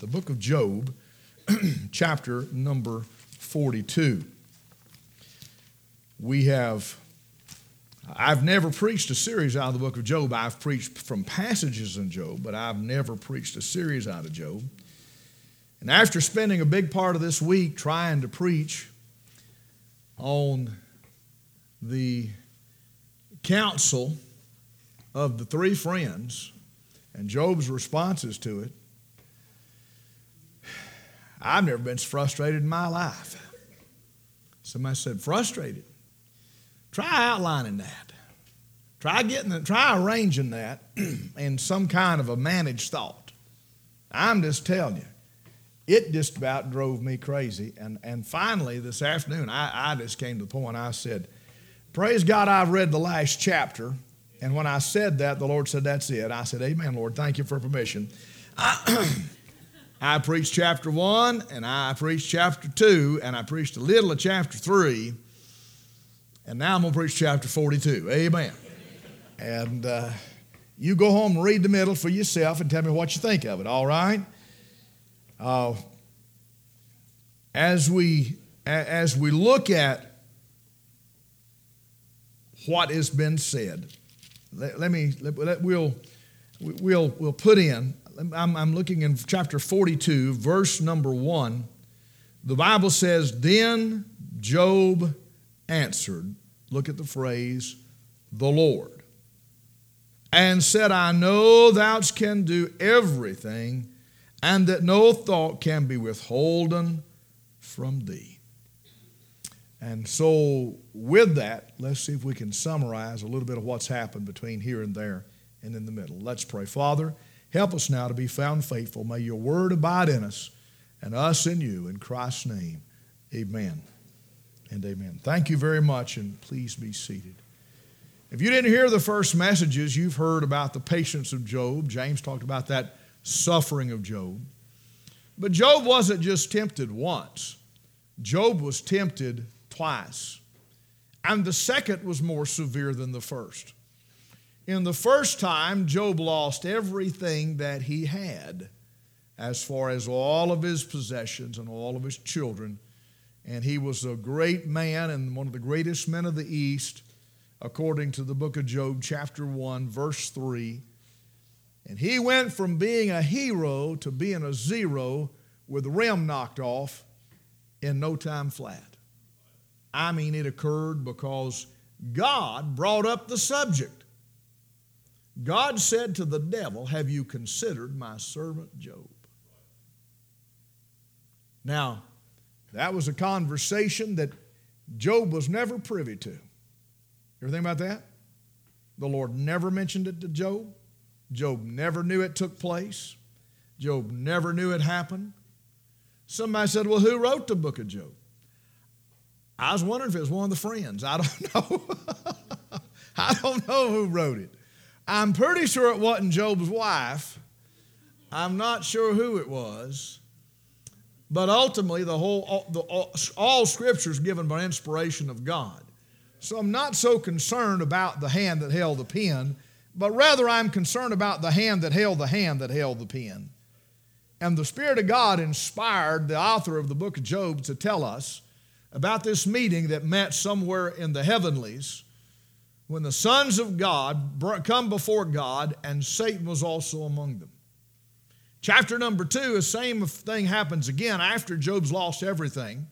The book of Job, chapter number 42. We have, I've never preached a series out of the book of Job. I've preached from passages in Job, but I've never preached a series out of Job. And after spending a big part of this week trying to preach on the counsel of the three friends and Job's responses to it, I've never been frustrated in my life. Somebody said, frustrated. Try outlining that. Try getting the, try arranging that in some kind of a managed thought. I'm just telling you, it just about drove me crazy. And, and finally, this afternoon, I, I just came to the point I said, Praise God, I've read the last chapter. And when I said that, the Lord said, That's it. I said, Amen, Lord. Thank you for permission. I preached chapter one, and I preached chapter two, and I preached a little of chapter three, and now I'm going to preach chapter 42. Amen. And uh, you go home and read the middle for yourself and tell me what you think of it, all right? Uh, as, we, as we look at what has been said, let, let me, let, let, we'll, we'll, we'll put in I'm, I'm looking in chapter 42, verse number 1. The Bible says, Then Job answered, look at the phrase, the Lord, and said, I know thou can do everything, and that no thought can be withholden from thee. And so, with that, let's see if we can summarize a little bit of what's happened between here and there and in the middle. Let's pray. Father, Help us now to be found faithful. May your word abide in us and us in you. In Christ's name, amen and amen. Thank you very much, and please be seated. If you didn't hear the first messages, you've heard about the patience of Job. James talked about that suffering of Job. But Job wasn't just tempted once, Job was tempted twice. And the second was more severe than the first. In the first time, Job lost everything that he had as far as all of his possessions and all of his children. And he was a great man and one of the greatest men of the East, according to the book of Job, chapter 1, verse 3. And he went from being a hero to being a zero with the rim knocked off in no time flat. I mean, it occurred because God brought up the subject. God said to the devil, Have you considered my servant Job? Now, that was a conversation that Job was never privy to. You ever think about that? The Lord never mentioned it to Job. Job never knew it took place. Job never knew it happened. Somebody said, Well, who wrote the book of Job? I was wondering if it was one of the friends. I don't know. I don't know who wrote it. I'm pretty sure it wasn't Job's wife. I'm not sure who it was. But ultimately, the whole, all, the, all, all Scripture is given by inspiration of God. So I'm not so concerned about the hand that held the pen, but rather I'm concerned about the hand that held the hand that held the pen. And the Spirit of God inspired the author of the book of Job to tell us about this meeting that met somewhere in the heavenlies when the sons of God come before God, and Satan was also among them. Chapter number two, the same thing happens again after Job's lost everything.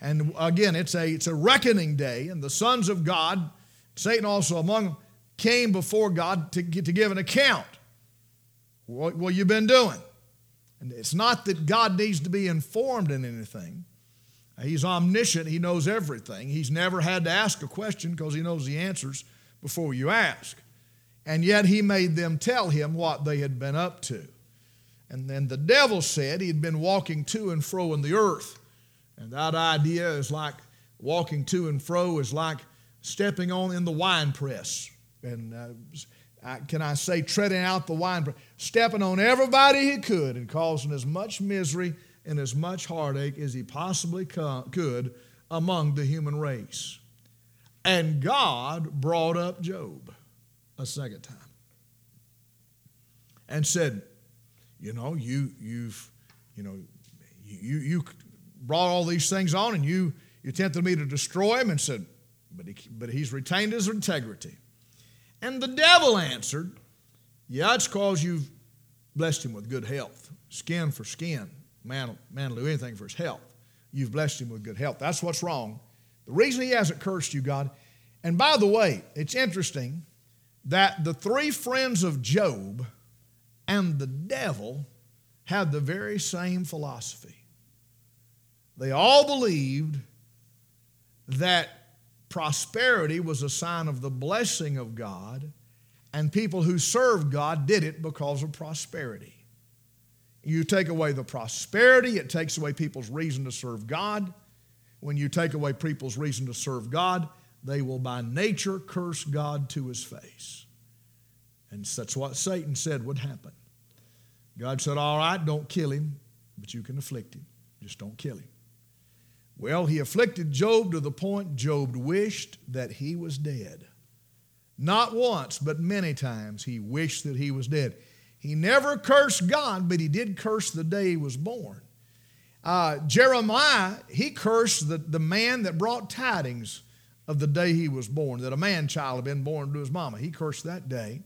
And again, it's a, it's a reckoning day, and the sons of God, Satan also among them, came before God to, to give an account. What, what you've been doing? And it's not that God needs to be informed in anything. He's omniscient, he knows everything. He's never had to ask a question because he knows the answers before you ask. And yet he made them tell him what they had been up to. And then the devil said he had been walking to and fro in the earth. And that idea is like walking to and fro is like stepping on in the wine press. And uh, can I say, treading out the wine press, stepping on everybody he could and causing as much misery and as much heartache as he possibly could among the human race. And God brought up Job a second time and said, You know, you, you've, you know, you, you brought all these things on and you, you tempted me to destroy him and said, but, he, but he's retained his integrity. And the devil answered, Yeah, it's because you've blessed him with good health, skin for skin. Man, man do anything for his health. You've blessed him with good health. That's what's wrong. The reason he hasn't cursed you, God. And by the way, it's interesting that the three friends of Job and the devil had the very same philosophy. They all believed that prosperity was a sign of the blessing of God, and people who served God did it because of prosperity. You take away the prosperity, it takes away people's reason to serve God. When you take away people's reason to serve God, they will by nature curse God to his face. And that's what Satan said would happen. God said, All right, don't kill him, but you can afflict him. Just don't kill him. Well, he afflicted Job to the point Job wished that he was dead. Not once, but many times he wished that he was dead. He never cursed God, but he did curse the day he was born. Uh, Jeremiah, he cursed the, the man that brought tidings of the day he was born, that a man child had been born to his mama. He cursed that day.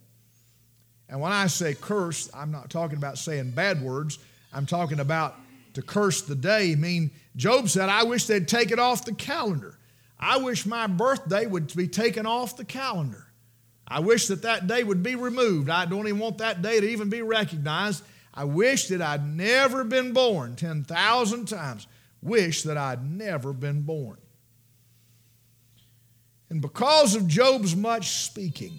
And when I say curse, I'm not talking about saying bad words. I'm talking about to curse the day. I mean, Job said, I wish they'd take it off the calendar. I wish my birthday would be taken off the calendar. I wish that that day would be removed. I don't even want that day to even be recognized. I wish that I'd never been born 10,000 times. Wish that I'd never been born. And because of Job's much speaking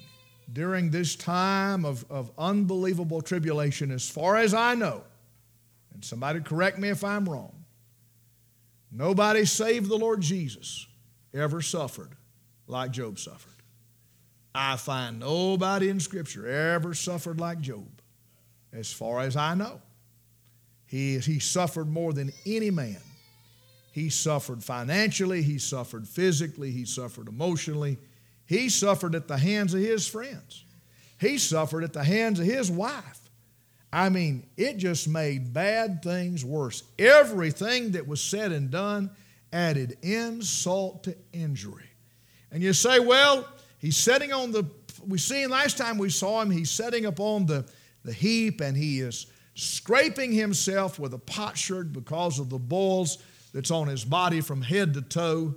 during this time of, of unbelievable tribulation, as far as I know, and somebody correct me if I'm wrong, Nobody save the Lord Jesus ever suffered like Job suffered. I find nobody in Scripture ever suffered like Job, as far as I know. He, he suffered more than any man. He suffered financially, he suffered physically, he suffered emotionally, he suffered at the hands of his friends, he suffered at the hands of his wife. I mean, it just made bad things worse. Everything that was said and done added insult to injury. And you say, well, he's sitting on the, we seen last time we saw him, he's sitting upon the, the heap and he is scraping himself with a potsherd because of the boils that's on his body from head to toe.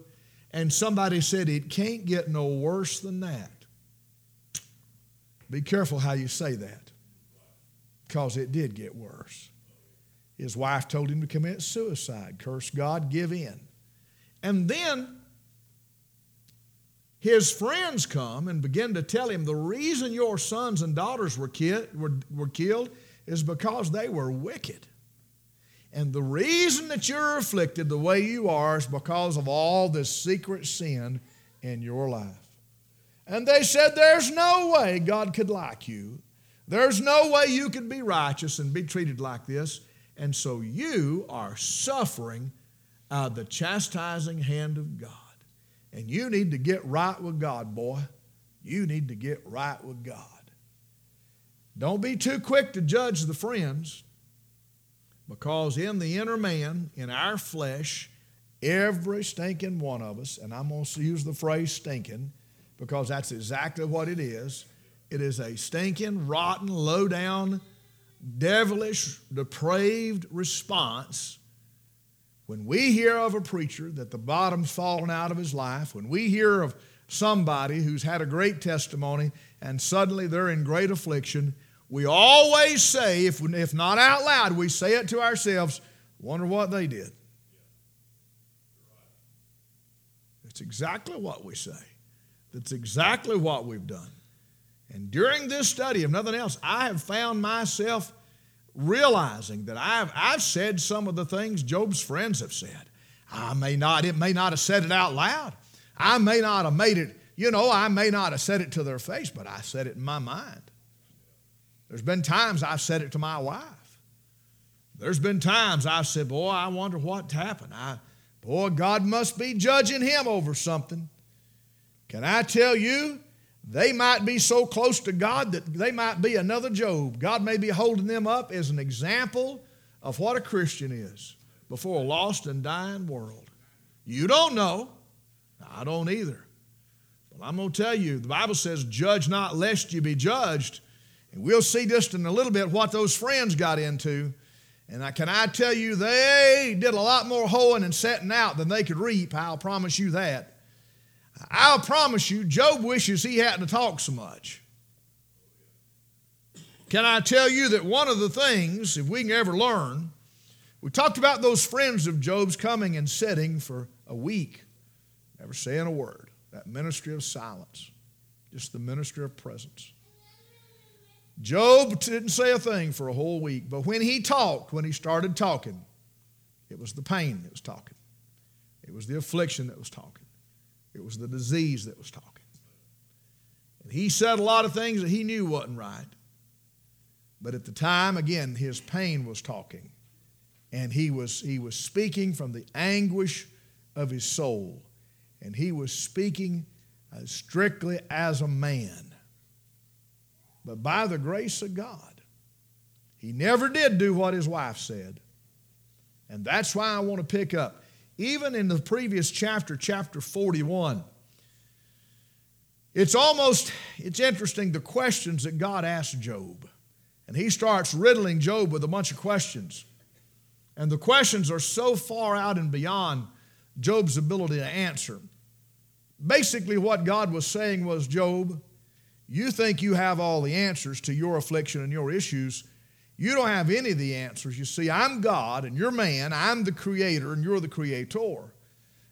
And somebody said, it can't get no worse than that. Be careful how you say that because it did get worse. His wife told him to commit suicide. Curse God, give in. And then his friends come and begin to tell him the reason your sons and daughters were, were, were killed is because they were wicked. And the reason that you're afflicted the way you are is because of all this secret sin in your life. And they said, There's no way God could like you there's no way you could be righteous and be treated like this. And so you are suffering the chastising hand of God. And you need to get right with God, boy. You need to get right with God. Don't be too quick to judge the friends because in the inner man, in our flesh, every stinking one of us, and I'm going to use the phrase stinking because that's exactly what it is it is a stinking, rotten, low down, devilish, depraved response when we hear of a preacher that the bottom's fallen out of his life, when we hear of somebody who's had a great testimony and suddenly they're in great affliction, we always say, if, if not out loud, we say it to ourselves, wonder what they did. It's exactly what we say. That's exactly what we've done. And during this study, if nothing else, I have found myself realizing that I've, I've said some of the things Job's friends have said. I may not, it may not have said it out loud. I may not have made it, you know, I may not have said it to their face, but I said it in my mind. There's been times I've said it to my wife. There's been times I've said, Boy, I wonder what happened. I, boy, God must be judging him over something. Can I tell you, they might be so close to God that they might be another Job. God may be holding them up as an example of what a Christian is before a lost and dying world. You don't know. I don't either. But I'm going to tell you the Bible says, judge not lest you be judged. And we'll see just in a little bit what those friends got into. And I, can I tell you, they did a lot more hoeing and setting out than they could reap. I'll promise you that. I'll promise you, Job wishes he hadn't talked so much. Can I tell you that one of the things, if we can ever learn, we talked about those friends of Job's coming and sitting for a week, never saying a word. That ministry of silence, just the ministry of presence. Job didn't say a thing for a whole week, but when he talked, when he started talking, it was the pain that was talking. It was the affliction that was talking. It was the disease that was talking. And he said a lot of things that he knew wasn't right. But at the time, again, his pain was talking. And he was, he was speaking from the anguish of his soul. And he was speaking as strictly as a man. But by the grace of God, he never did do what his wife said. And that's why I want to pick up. Even in the previous chapter, chapter 41, it's almost, it's interesting the questions that God asked Job. And he starts riddling Job with a bunch of questions. And the questions are so far out and beyond Job's ability to answer. Basically, what God was saying was Job, you think you have all the answers to your affliction and your issues. You don't have any of the answers. You see, I'm God and you're man. I'm the creator and you're the creator.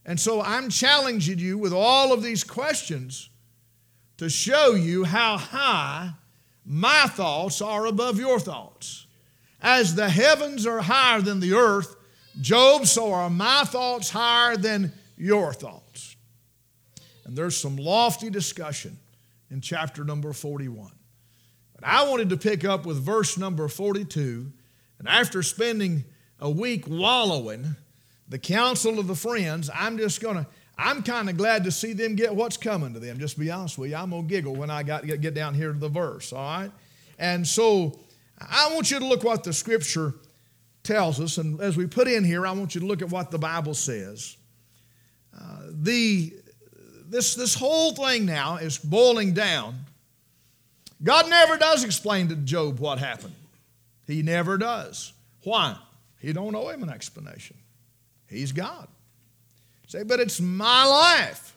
And so I'm challenging you with all of these questions to show you how high my thoughts are above your thoughts. As the heavens are higher than the earth, Job, so are my thoughts higher than your thoughts. And there's some lofty discussion in chapter number 41. But I wanted to pick up with verse number 42. And after spending a week wallowing the counsel of the friends, I'm just going to, I'm kind of glad to see them get what's coming to them. Just be honest with you, I'm going to giggle when I got get, get down here to the verse, all right? And so I want you to look what the scripture tells us. And as we put in here, I want you to look at what the Bible says. Uh, the this, this whole thing now is boiling down. God never does explain to Job what happened. He never does. Why? He don't owe him an explanation. He's God. Say, but it's my life.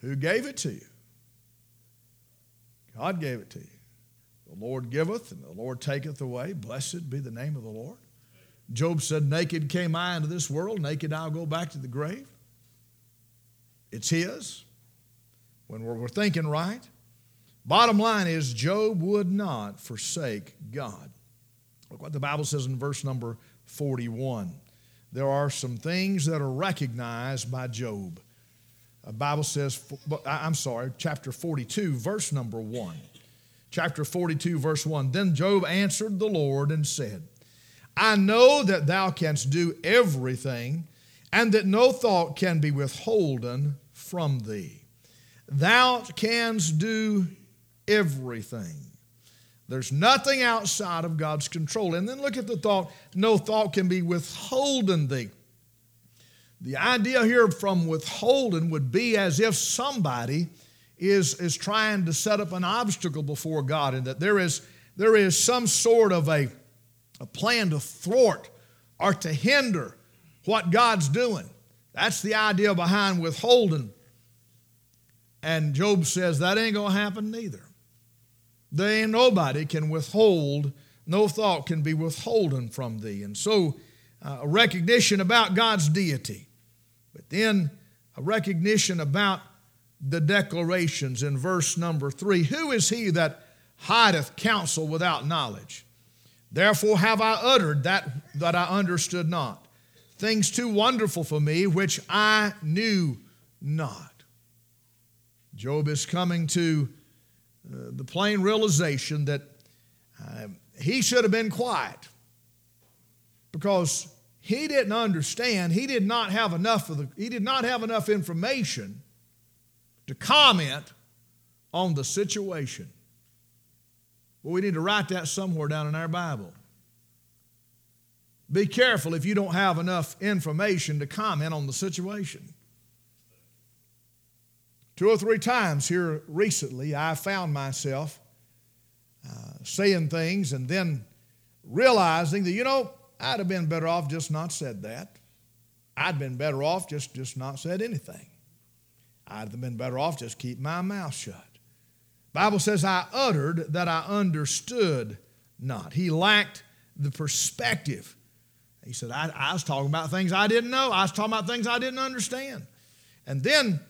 Who gave it to you? God gave it to you. The Lord giveth and the Lord taketh away. Blessed be the name of the Lord. Job said, Naked came I into this world, naked I'll go back to the grave. It's His when we're, we're thinking right. Bottom line is, Job would not forsake God. Look what the Bible says in verse number 41. There are some things that are recognized by Job. The Bible says, I'm sorry, chapter 42, verse number 1. Chapter 42, verse 1. Then Job answered the Lord and said, I know that thou canst do everything, and that no thought can be withholden from thee. Thou canst do everything. There's nothing outside of God's control. And then look at the thought no thought can be withholden thee. The idea here from withholden would be as if somebody is, is trying to set up an obstacle before God and that there is, there is some sort of a, a plan to thwart or to hinder what God's doing. That's the idea behind withholding and Job says that ain't going to happen neither. Ain't nobody can withhold, no thought can be withholden from thee. And so uh, a recognition about God's deity, but then a recognition about the declarations in verse number three. Who is he that hideth counsel without knowledge? Therefore have I uttered that that I understood not, things too wonderful for me which I knew not. Job is coming to uh, the plain realization that uh, he should have been quiet. Because he didn't understand he did not have enough of the he did not have enough information to comment on the situation. Well we need to write that somewhere down in our bible. Be careful if you don't have enough information to comment on the situation. Two or three times here recently, I found myself uh, saying things and then realizing that, you know, I'd have been better off just not said that. I'd been better off just, just not said anything. I'd have been better off just keep my mouth shut. Bible says, I uttered that I understood not. He lacked the perspective. He said, I, I was talking about things I didn't know. I was talking about things I didn't understand. And then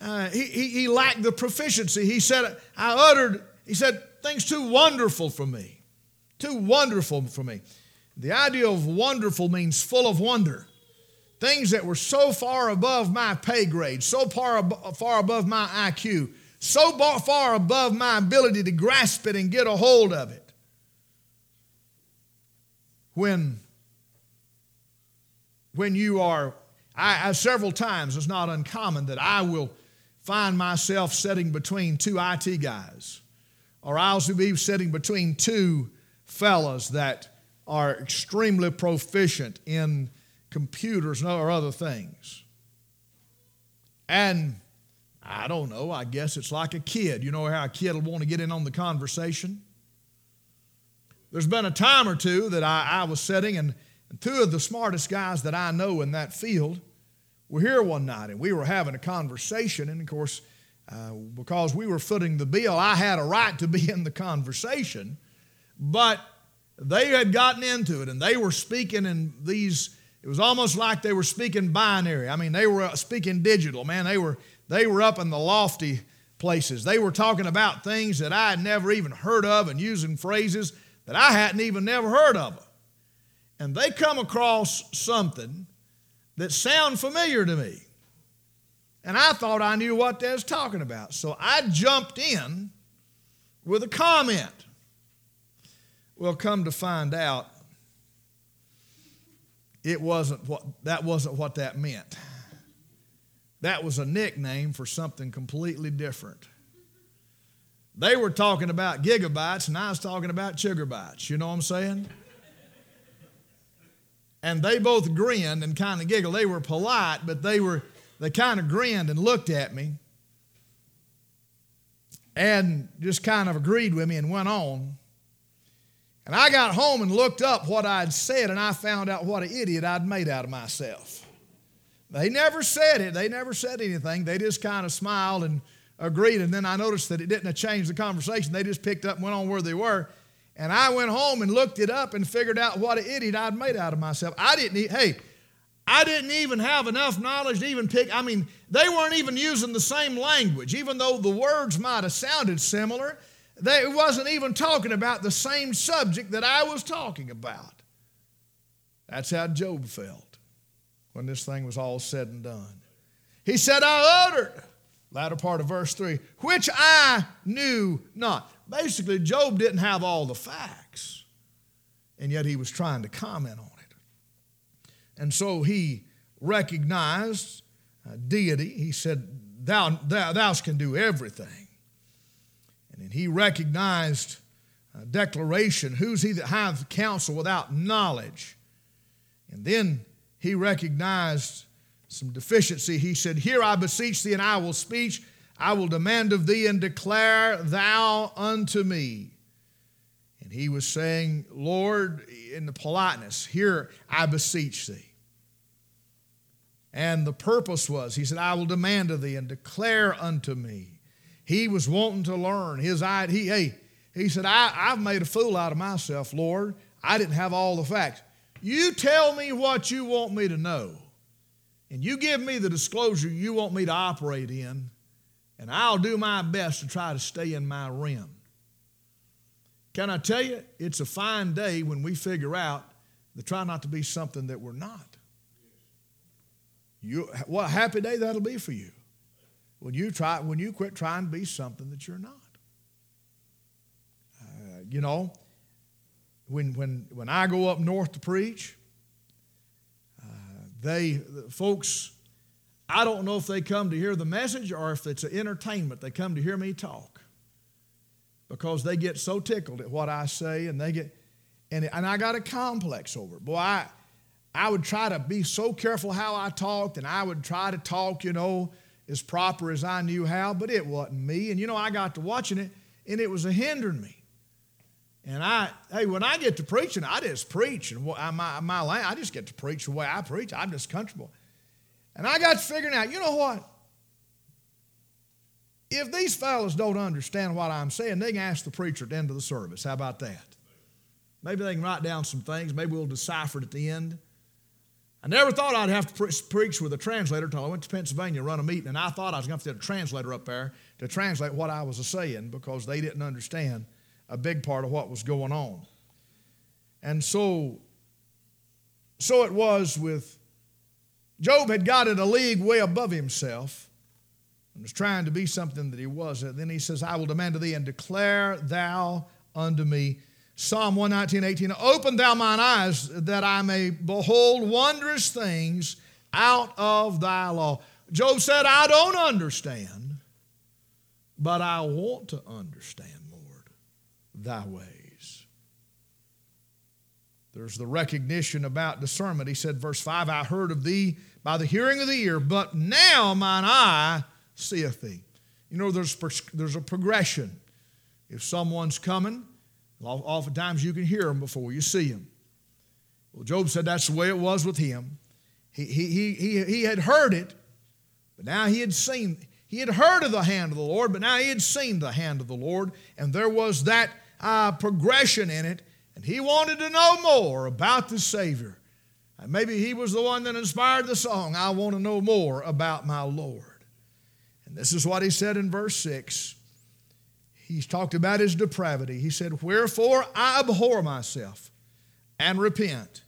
uh, he, he, he lacked the proficiency. He said, I uttered, he said, things too wonderful for me. Too wonderful for me. The idea of wonderful means full of wonder. Things that were so far above my pay grade, so far, ab- far above my IQ, so far above my ability to grasp it and get a hold of it. When, when you are, I, I several times, it's not uncommon that I will find myself sitting between two IT guys, or I'll be sitting between two fellas that are extremely proficient in computers or other things. And I don't know, I guess it's like a kid. You know how a kid will want to get in on the conversation? There's been a time or two that I, I was sitting, and, and two of the smartest guys that I know in that field were here one night and we were having a conversation. And of course, uh, because we were footing the bill, I had a right to be in the conversation. But they had gotten into it and they were speaking in these, it was almost like they were speaking binary. I mean, they were speaking digital, man. They were, they were up in the lofty places. They were talking about things that I had never even heard of and using phrases that I hadn't even never heard of. And they come across something that sound familiar to me. And I thought I knew what they was talking about. So I jumped in with a comment. Well, come to find out, it wasn't what that wasn't what that meant. That was a nickname for something completely different. They were talking about gigabytes, and I was talking about sugarbytes. You know what I'm saying? And they both grinned and kind of giggled. They were polite, but they were they kind of grinned and looked at me and just kind of agreed with me and went on. And I got home and looked up what I'd said, and I found out what an idiot I'd made out of myself. They never said it, they never said anything. They just kind of smiled and agreed. And then I noticed that it didn't change the conversation. They just picked up and went on where they were. And I went home and looked it up and figured out what an idiot I'd made out of myself. I didn't, hey, I didn't even have enough knowledge to even pick. I mean, they weren't even using the same language, even though the words might have sounded similar. They wasn't even talking about the same subject that I was talking about. That's how Job felt when this thing was all said and done. He said, I uttered, latter part of verse 3, which I knew not. Basically, Job didn't have all the facts, and yet he was trying to comment on it. And so he recognized uh, deity. He said, Thou, thou, thou can do everything. And then he recognized a declaration Who's he that hath counsel without knowledge? And then he recognized some deficiency. He said, Here I beseech thee, and I will speak I will demand of thee and declare thou unto me. And he was saying, Lord, in the politeness, here I beseech thee. And the purpose was, he said, I will demand of thee and declare unto me. He was wanting to learn. His eye, he, hey, he said, I, I've made a fool out of myself, Lord. I didn't have all the facts. You tell me what you want me to know, and you give me the disclosure you want me to operate in, and I'll do my best to try to stay in my rim. Can I tell you, it's a fine day when we figure out to try not to be something that we're not. You, what a happy day that'll be for you when you try when you quit trying to be something that you're not. Uh, you know, when when when I go up north to preach, they the folks I don't know if they come to hear the message or if it's an entertainment. They come to hear me talk because they get so tickled at what I say and they get, and, and I got a complex over it. Boy, I, I would try to be so careful how I talked, and I would try to talk, you know, as proper as I knew how, but it wasn't me. And you know, I got to watching it, and it was a hindering me. And I, hey, when I get to preaching, I just preach, and my, my I just get to preach the way I preach. I'm just comfortable. And I got to figuring out, you know what? If these fellows don't understand what I'm saying, they can ask the preacher at the end of the service. How about that? Maybe they can write down some things. Maybe we'll decipher it at the end. I never thought I'd have to pre- preach with a translator until I went to Pennsylvania to run a meeting, and I thought I was going to have to get a translator up there to translate what I was saying because they didn't understand a big part of what was going on. And so, so it was with Job had got it a league way above himself and was trying to be something that he wasn't. Then he says, I will demand of thee and declare thou unto me. Psalm 119, 18, Open thou mine eyes that I may behold wondrous things out of thy law. Job said, I don't understand, but I want to understand, thy ways. There's the recognition about discernment. He said, verse 5, I heard of thee by the hearing of the ear, but now mine eye seeth thee. You know, there's, there's a progression. If someone's coming, oftentimes you can hear them before you see them. Well, Job said that's the way it was with him. He, he, he, he had heard it, but now he had seen, he had heard of the hand of the Lord, but now he had seen the hand of the Lord, and there was that uh, progression in it, and he wanted to know more about the Savior. And maybe he was the one that inspired the song, I want to know more about my Lord. And this is what he said in verse 6. He's talked about his depravity. He said, Wherefore I abhor myself and repent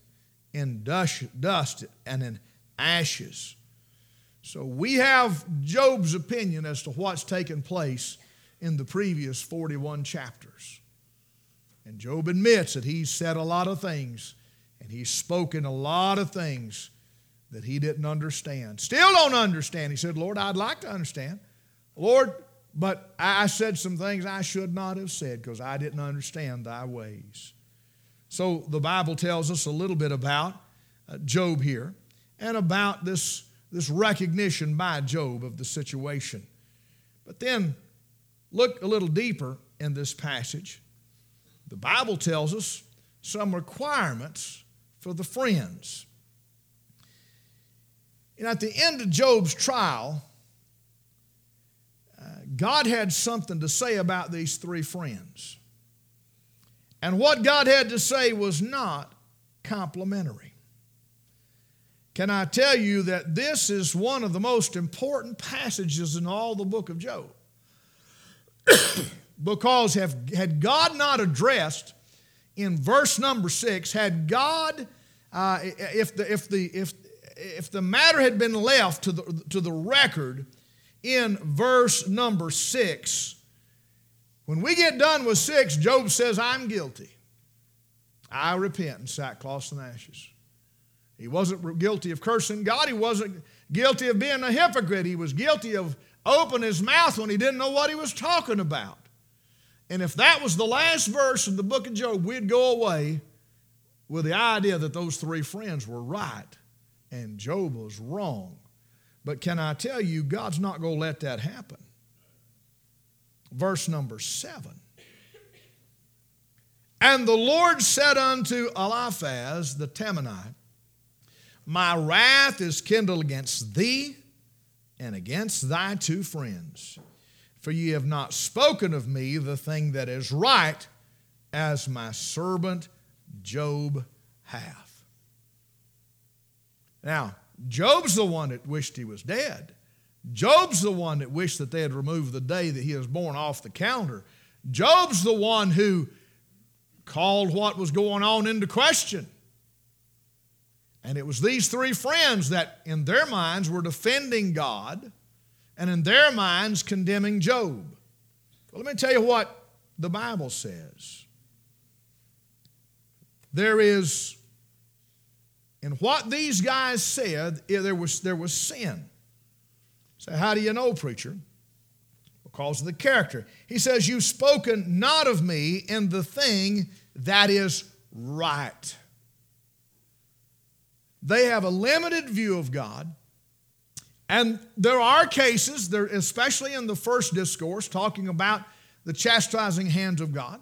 in dust and in ashes. So we have Job's opinion as to what's taken place in the previous 41 chapters. And Job admits that he's said a lot of things and he's spoken a lot of things that he didn't understand. Still don't understand. He said, Lord, I'd like to understand. Lord, but I said some things I should not have said because I didn't understand thy ways. So the Bible tells us a little bit about uh, Job here and about this, this recognition by Job of the situation. But then look a little deeper in this passage. The Bible tells us some requirements for the friends. And at the end of Job's trial, uh, God had something to say about these three friends. And what God had to say was not complimentary. Can I tell you that this is one of the most important passages in all the book of Job? because have, had God not addressed in verse number six, had God, uh, if, the, if, the, if, if the matter had been left to the, to the record in verse number six, when we get done with six, Job says, I'm guilty. I repent in sackcloth and ashes. He wasn't guilty of cursing God. He wasn't guilty of being a hypocrite. He was guilty of opening his mouth when he didn't know what he was talking about. And if that was the last verse of the book of Job, we'd go away with the idea that those three friends were right and Job was wrong. But can I tell you, God's not going to let that happen. Verse number seven. And the Lord said unto Eliphaz the Temanite, My wrath is kindled against thee and against thy two friends for ye have not spoken of me the thing that is right, as my servant Job hath. Now, Job's the one that wished he was dead. Job's the one that wished that they had removed the day that he was born off the calendar. Job's the one who called what was going on into question. And it was these three friends that, in their minds, were defending God and in their minds condemning Job. Let me tell you what the Bible says. There is, in what these guys said, eh, there was, there was sin. So, how do you know, preacher? Because of the character. He says, You've spoken not of me in the thing that is right. they have a limited view of God. And there are cases, there, especially in the first discourse, talking about the chastising hands of God.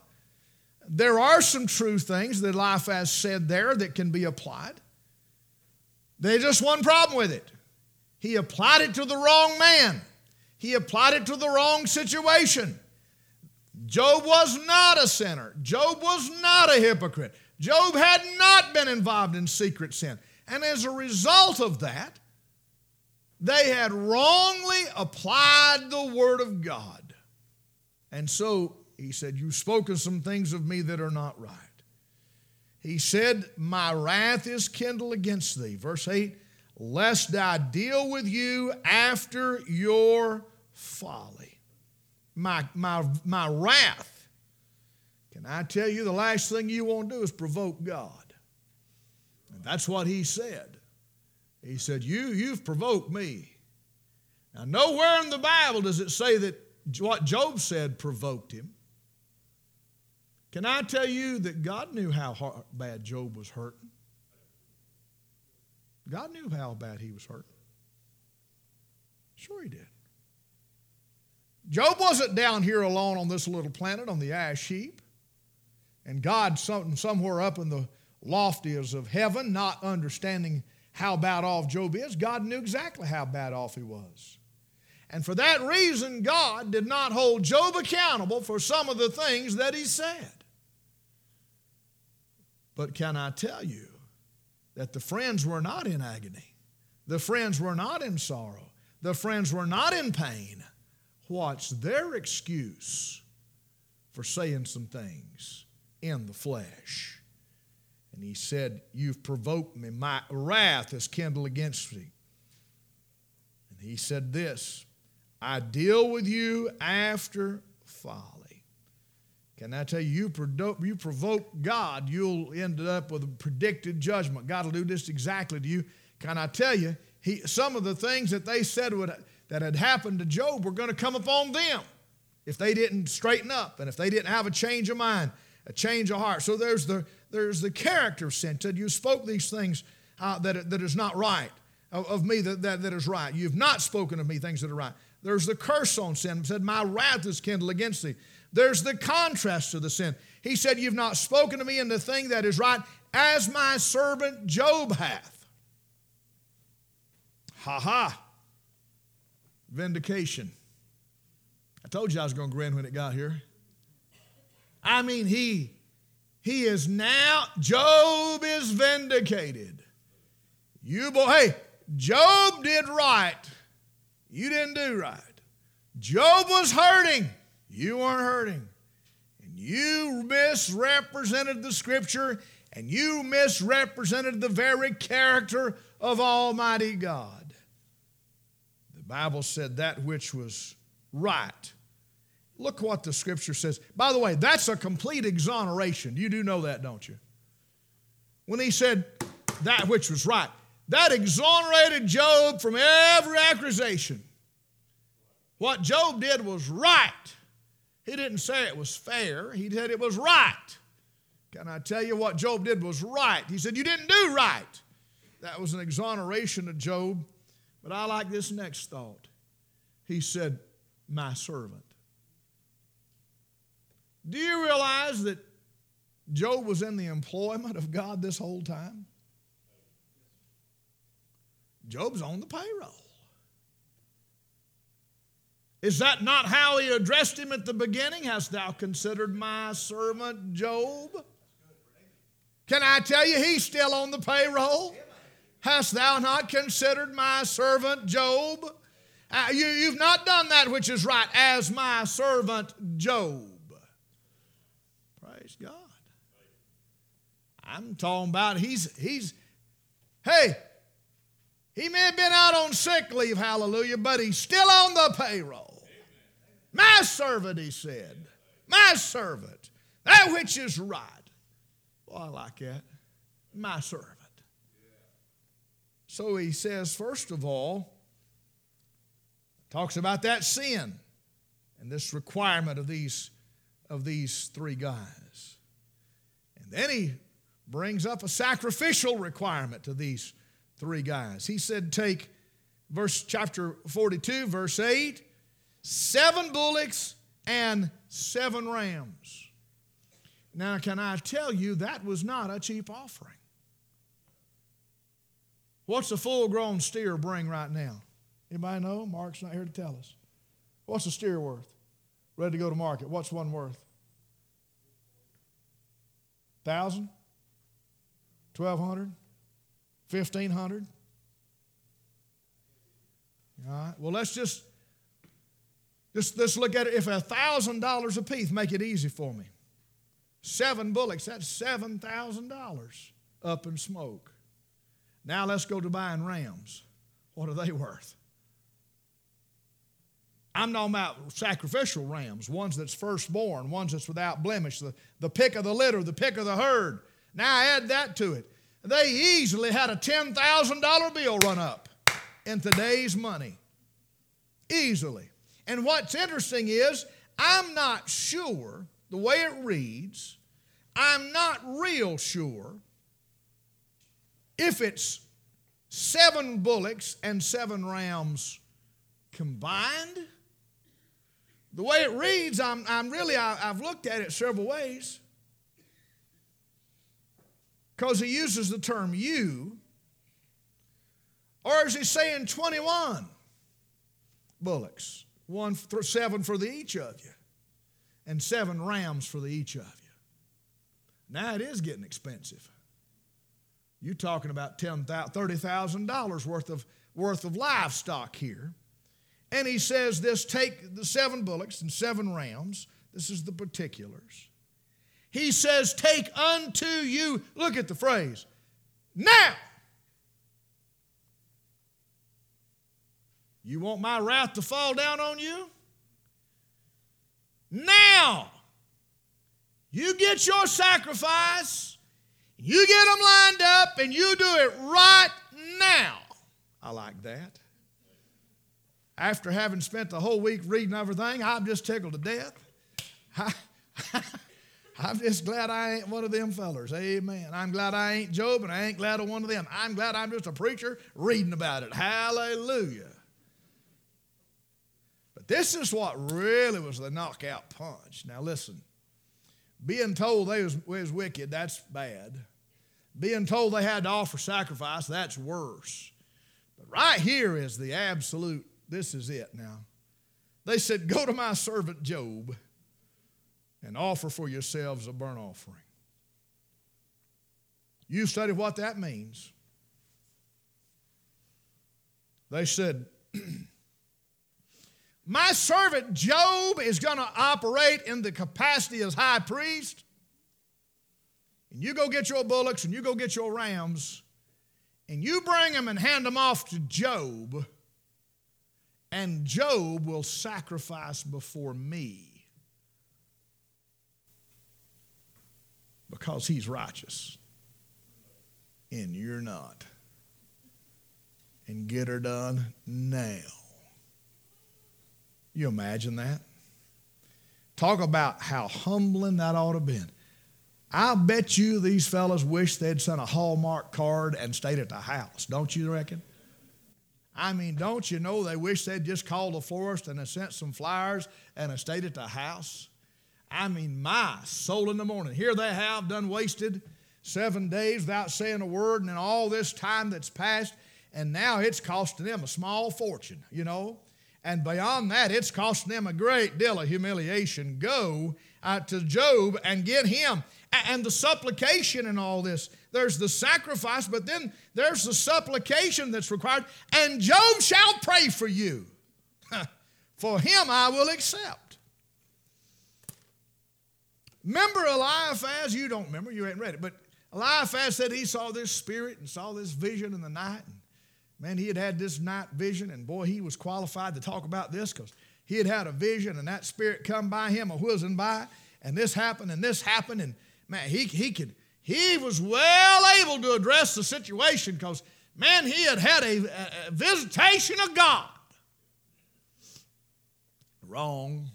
There are some true things that Eliphaz said there that can be applied. There's just one problem with it. He applied it to the wrong man. He applied it to the wrong situation. Job was not a sinner. Job was not a hypocrite. Job had not been involved in secret sin. And as a result of that, they had wrongly applied the Word of God. And so he said, You've spoken some things of me that are not right. He said, My wrath is kindled against thee. Verse 8, lest I deal with you after your folly. My, my, my wrath. Can I tell you the last thing you want to do is provoke God? And that's what he said. He said, You, you've provoked me. Now, nowhere in the Bible does it say that what Job said provoked him. Can I tell you that God knew how hard, bad Job was hurting? God knew how bad he was hurting. Sure, he did. Job wasn't down here alone on this little planet on the ash heap. And God, somewhere up in the loftiest of heaven, not understanding how bad off Job is, God knew exactly how bad off he was. And for that reason, God did not hold Job accountable for some of the things that he said. But can I tell you that the friends were not in agony? The friends were not in sorrow. The friends were not in pain. What's their excuse for saying some things in the flesh? And he said, You've provoked me. My wrath is kindled against me. And he said this I deal with you after folly. Can I tell you, you, provoke God, you'll end up with a predicted judgment. God will do this exactly to you. Can I tell you, he, some of the things that they said would, that had happened to Job were going to come upon them if they didn't straighten up and if they didn't have a change of mind, a change of heart. So there's the, there's the character. Said you spoke these things uh, that, that is not right, of, of me that, that, that is right. You've not spoken of me things that are right. There's the curse on sin. Said, My wrath is kindled against thee. There's the contrast to the sin. He said, You've not spoken to me in the thing that is right, as my servant Job hath. Ha ha. Vindication. I told you I was going to grin when it got here. I mean, he he is now, Job is vindicated. You boy, hey, Job did right. You didn't do right. Job was hurting. You weren't hurting. And you misrepresented the scripture and you misrepresented the very character of Almighty God. The Bible said that which was right. Look what the scripture says. By the way, that's a complete exoneration. You do know that, don't you? When he said that which was right, that exonerated Job from every accusation. What Job did was right. He didn't say it was fair, he said it was right. Can I tell you what Job did was right? He said, You didn't do right. That was an exoneration of Job. But I like this next thought. He said, My servant. Do you realize that Job was in the employment of God this whole time? Job's on the payroll. Is that not how he addressed him at the beginning? Hast thou considered my servant Job? Can I tell you, he's still on the payroll? Hast thou not considered my servant Job? Uh, you, you've not done that which is right as my servant Job. Praise God. I'm talking about he's, he's, hey, he may have been out on sick leave, hallelujah, but he's still on the payroll. My servant, he said. My servant. That which is right. Well, I like that. My servant. So he says, first of all, talks about that sin and this requirement of these, of these three guys. And then he brings up a sacrificial requirement to these three guys. He said, Take verse chapter 42, verse 8, seven bullocks and seven rams. Now, can I tell you that was not a cheap offering? What's a full grown steer bring right now? Anybody know? Mark's not here to tell us. What's a steer worth? Ready to go to market. What's one worth? Thousand? Twelve hundred? Fifteen hundred? All right. Well, let's just just let's look at it. If a thousand dollars a piece, make it easy for me. Seven bullocks, that's seven thousand dollars up in smoke. Now let's go to buying rams. What are they worth? I'm talking about sacrificial rams, ones that's firstborn, ones that's without blemish, the, the pick of the litter, the pick of the herd. Now add that to it. They easily had a $10,000 bill run up in today's money. Easily. And what's interesting is, I'm not sure, the way it reads, I'm not real sure if it's seven bullocks and seven rams combined the way it reads, I'm, I'm really, I, have looked at it several ways. Because he uses the term you. Or is he saying 21 bullocks? One, seven for the each of you, and seven rams for the each of you. Now it is getting expensive. You're talking about $30,000 worth of, worth of livestock here. And he says this take the seven bullocks and seven rams. This is the particulars. He says, Take unto you, look at the phrase, now. You want my wrath to fall down on you? Now. You get your sacrifice, you get them lined up, and you do it right now. I like that after having spent the whole week reading everything, I'm just tickled to death. I'm just glad I ain't one of them fellers. Amen. I'm glad I ain't Job and I ain't glad of one of them. I'm glad I'm just a preacher reading about it. Hallelujah. But this is what really was the knockout punch. Now listen, being told they was, was wicked, that's bad. Being told they had to offer sacrifice, that's worse. But right here is the absolute this is it now. They said, Go to my servant Job and offer for yourselves a burnt offering. You study what that means. They said, My servant Job is going to operate in the capacity as high priest. And you go get your bullocks and you go get your rams and you bring them and hand them off to Job and Job will sacrifice before me because he's righteous and you're not. And get her done now. You imagine that? Talk about how humbling that ought to have been. I bet you these fellas wish they'd sent a Hallmark card and stayed at the house, don't you reckon? I mean, don't you know they wish they'd just called the florist and sent some flowers and stayed at the house? I mean, my soul in the morning. Here they have done wasted seven days without saying a word, and in all this time that's passed, and now it's costing them a small fortune, you know. And beyond that, it's costing them a great deal of humiliation. Go uh, to Job and get him. And the supplication and all this. There's the sacrifice, but then there's the supplication that's required. And Job shall pray for you. for him I will accept. Remember Eliphaz? You don't remember, you ain't read it, but Eliphaz said he saw this spirit and saw this vision in the night. And man, he had had this night vision, and boy, he was qualified to talk about this because he had had a vision, and that spirit come by him a whizzing by, and this happened, and this happened, and man, he, he could he was well able to address the situation because, man, he had had a, a, visitation of God. Wrong.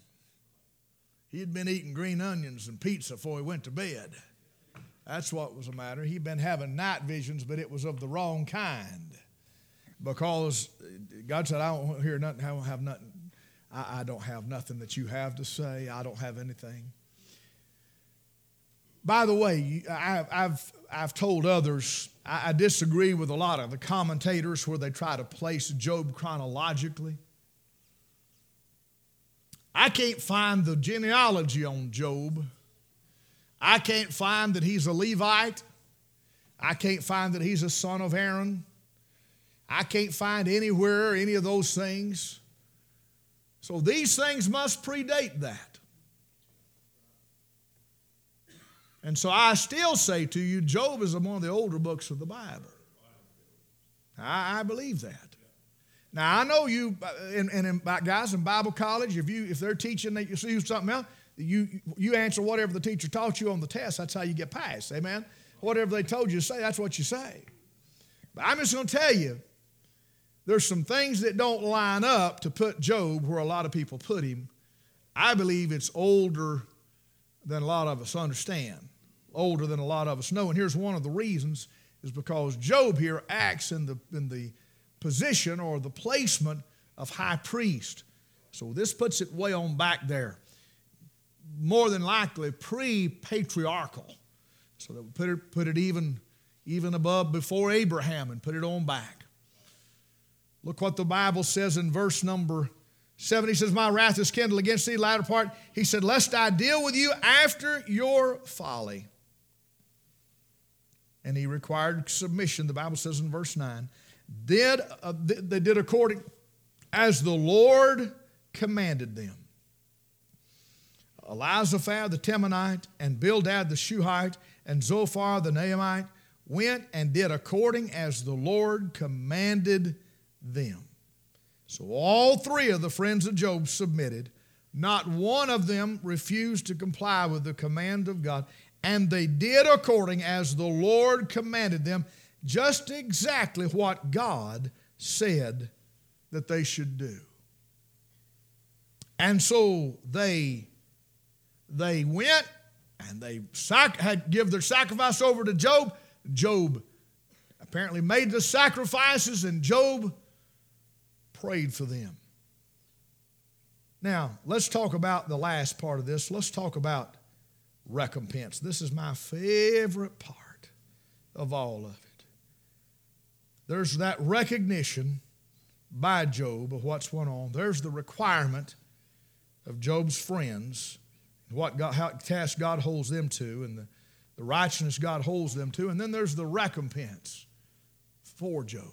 He had been eating green onions and pizza before he went to bed. That's what was the matter. He'd been having night visions, but it was of the wrong kind. Because uh, God said, I don't hear nothing, I don't have nothing. I, I don't have nothing that you have to say. I don't have anything. By the way, I, I've, I've told others, I, I disagree with a lot of the commentators where they try to place Job chronologically. I can't find the genealogy on Job. I can't find that he's a Levite. I can't find that he's a son of Aaron. I can't find anywhere any of those things. So these things must predate that. And so I still say to you, Job is of the older books of the Bible. I, I believe that. Now I know you, uh, and, and guys in Bible college, if you if they're teaching that you see something else, you you answer whatever the teacher taught you on the test. That's how you get passed. Amen. Whatever they told you to say, that's what you say. But I'm just going to tell you, there's some things that don't line up to put Job where a lot of people put him. I believe it's older than a lot of us understand, older than a lot of us know. And here's one of the reasons is because Job here acts in the, in the position or the placement of high priest. So this puts it way on back there. More than likely pre patriarchal. So that we put it, put it even, even above before Abraham and put it on back. Look what the Bible says in verse number 7. He says, My wrath is kindled against thee. Latter part, he said, Lest I deal with you after your folly. And he required submission, the Bible says in verse 9. Did, uh, they did according as the Lord commanded them. Eliphaz the Temanite and Bildad the Shuhite and Zophar the Naamite went and did according as the Lord commanded them. So all three of the friends of Job submitted. Not one of them refused to comply with the command of God. And they did according as the Lord commanded them, just exactly what God said that they should do. And so they, they went and they sac- had give their sacrifice over to Job. Job apparently made the sacrifices, and Job prayed for them. Now, let's talk about the last part of this. Let's talk about recompense. This is my favorite part of all of it. There's that recognition by Job of what's going on. There's the requirement of Job's friends, what God, how task God holds them to, and the, the righteousness God holds them to. And then there's the recompense for Job.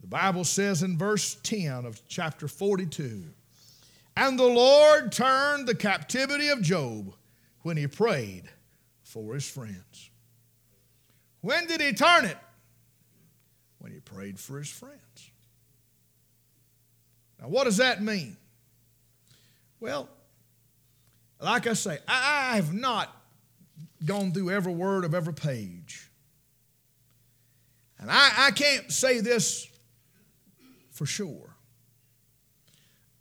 The Bible says in verse 10 of chapter 42 And the Lord turned the captivity of Job when he prayed for his friends. When did he turn it? When he prayed for his friends. Now, what does that mean? Well, like I say, I have not gone through every word of every page. And I, I can't say this for sure.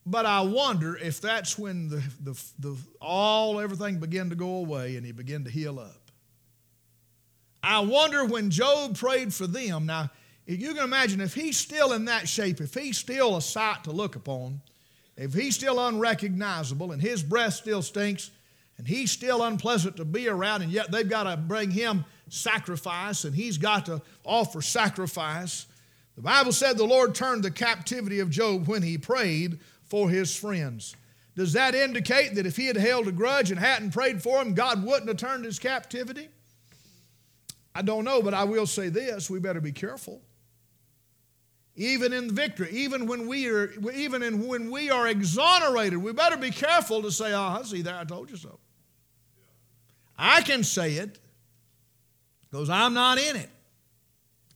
But I wonder if that's when the, the, the, all everything began to go away and he began to heal up. I wonder when Job prayed for them. Now, if you can imagine, if he's still in that shape, if he's still a sight to look upon, if he's still unrecognizable and his breath still stinks and he's still unpleasant to be around, and yet they've got to bring him sacrifice and he's got to offer sacrifice, the Bible said the Lord turned the captivity of Job when he prayed for his friends. Does that indicate that if he had held a grudge and hadn't prayed for him, God wouldn't have turned his captivity? I don't know, but I will say this we better be careful. Even in victory, even when we are, even in, when we are exonerated, we better be careful to say, "Oh, I see there, I told you so." I can say it because I'm not in it,